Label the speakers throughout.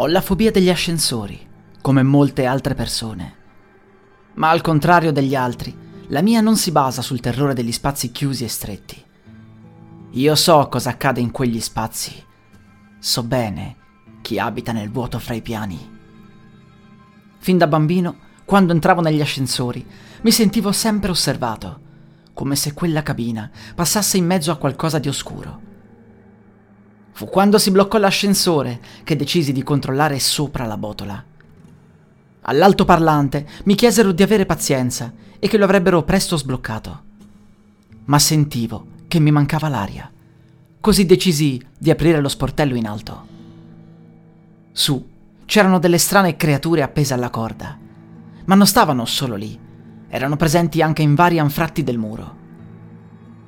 Speaker 1: Ho la fobia degli ascensori, come molte altre persone. Ma al contrario degli altri, la mia non si basa sul terrore degli spazi chiusi e stretti. Io so cosa accade in quegli spazi. So bene chi abita nel vuoto fra i piani. Fin da bambino, quando entravo negli ascensori, mi sentivo sempre osservato, come se quella cabina passasse in mezzo a qualcosa di oscuro. Fu quando si bloccò l'ascensore che decisi di controllare sopra la botola. All'altoparlante mi chiesero di avere pazienza e che lo avrebbero presto sbloccato. Ma sentivo che mi mancava l'aria. Così decisi di aprire lo sportello in alto. Su c'erano delle strane creature appese alla corda, ma non stavano solo lì, erano presenti anche in vari anfratti del muro.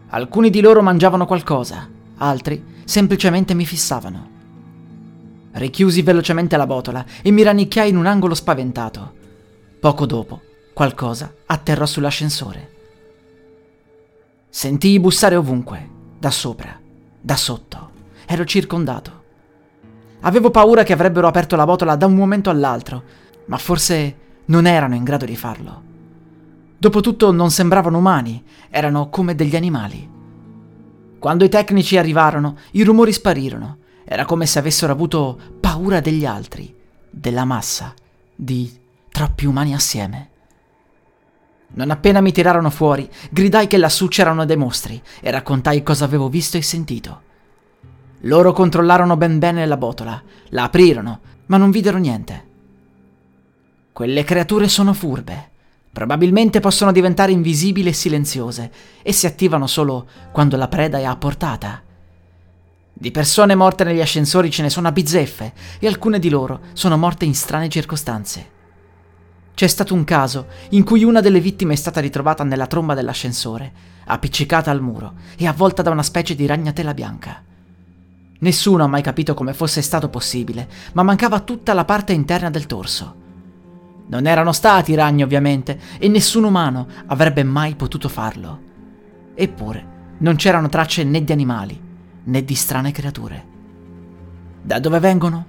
Speaker 1: Alcuni di loro mangiavano qualcosa, altri semplicemente mi fissavano. Richiusi velocemente la botola e mi rannicchiai in un angolo spaventato. Poco dopo, qualcosa atterrò sull'ascensore. Sentii bussare ovunque, da sopra, da sotto. Ero circondato. Avevo paura che avrebbero aperto la botola da un momento all'altro, ma forse non erano in grado di farlo. Dopotutto non sembravano umani, erano come degli animali. Quando i tecnici arrivarono, i rumori sparirono. Era come se avessero avuto paura degli altri, della massa, di troppi umani assieme. Non appena mi tirarono fuori, gridai che lassù c'erano dei mostri e raccontai cosa avevo visto e sentito. Loro controllarono ben bene la botola, la aprirono, ma non videro niente. Quelle creature sono furbe. Probabilmente possono diventare invisibili e silenziose e si attivano solo quando la preda è a portata. Di persone morte negli ascensori ce ne sono a bizzeffe e alcune di loro sono morte in strane circostanze. C'è stato un caso in cui una delle vittime è stata ritrovata nella tromba dell'ascensore, appiccicata al muro e avvolta da una specie di ragnatela bianca. Nessuno ha mai capito come fosse stato possibile, ma mancava tutta la parte interna del torso. Non erano stati ragni ovviamente e nessun umano avrebbe mai potuto farlo. Eppure non c'erano tracce né di animali né di strane creature. Da dove vengono?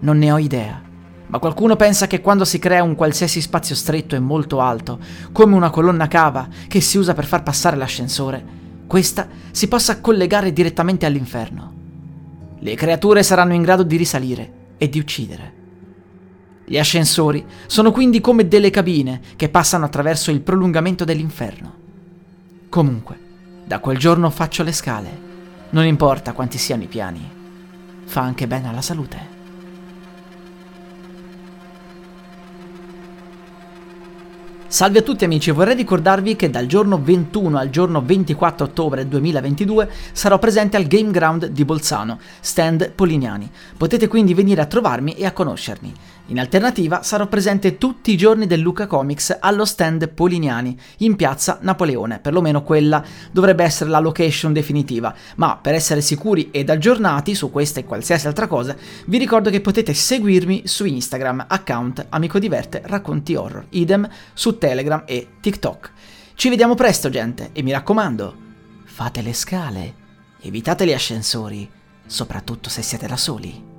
Speaker 1: Non ne ho idea, ma qualcuno pensa che quando si crea un qualsiasi spazio stretto e molto alto, come una colonna cava che si usa per far passare l'ascensore, questa si possa collegare direttamente all'inferno. Le creature saranno in grado di risalire e di uccidere. Gli ascensori sono quindi come delle cabine che passano attraverso il prolungamento dell'inferno. Comunque, da quel giorno faccio le scale. Non importa quanti siano i piani. Fa anche bene alla salute. Salve a tutti amici, vorrei ricordarvi che dal giorno 21 al giorno 24 ottobre 2022 sarò presente al Game Ground di Bolzano, stand Polignani. Potete quindi venire a trovarmi e a conoscermi. In alternativa sarò presente tutti i giorni del Luca Comics allo stand Polignani, in piazza Napoleone, perlomeno quella dovrebbe essere la location definitiva, ma per essere sicuri ed aggiornati su questa e qualsiasi altra cosa, vi ricordo che potete seguirmi su Instagram, account Amico Diverte Racconti Horror, idem su Telegram e TikTok. Ci vediamo presto gente e mi raccomando, fate le scale, evitate gli ascensori, soprattutto se siete da soli.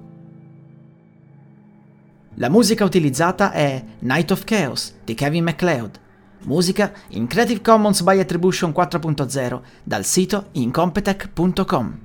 Speaker 1: La musica utilizzata è Night of Chaos di Kevin MacLeod, musica in Creative Commons by Attribution 4.0 dal sito incompetech.com.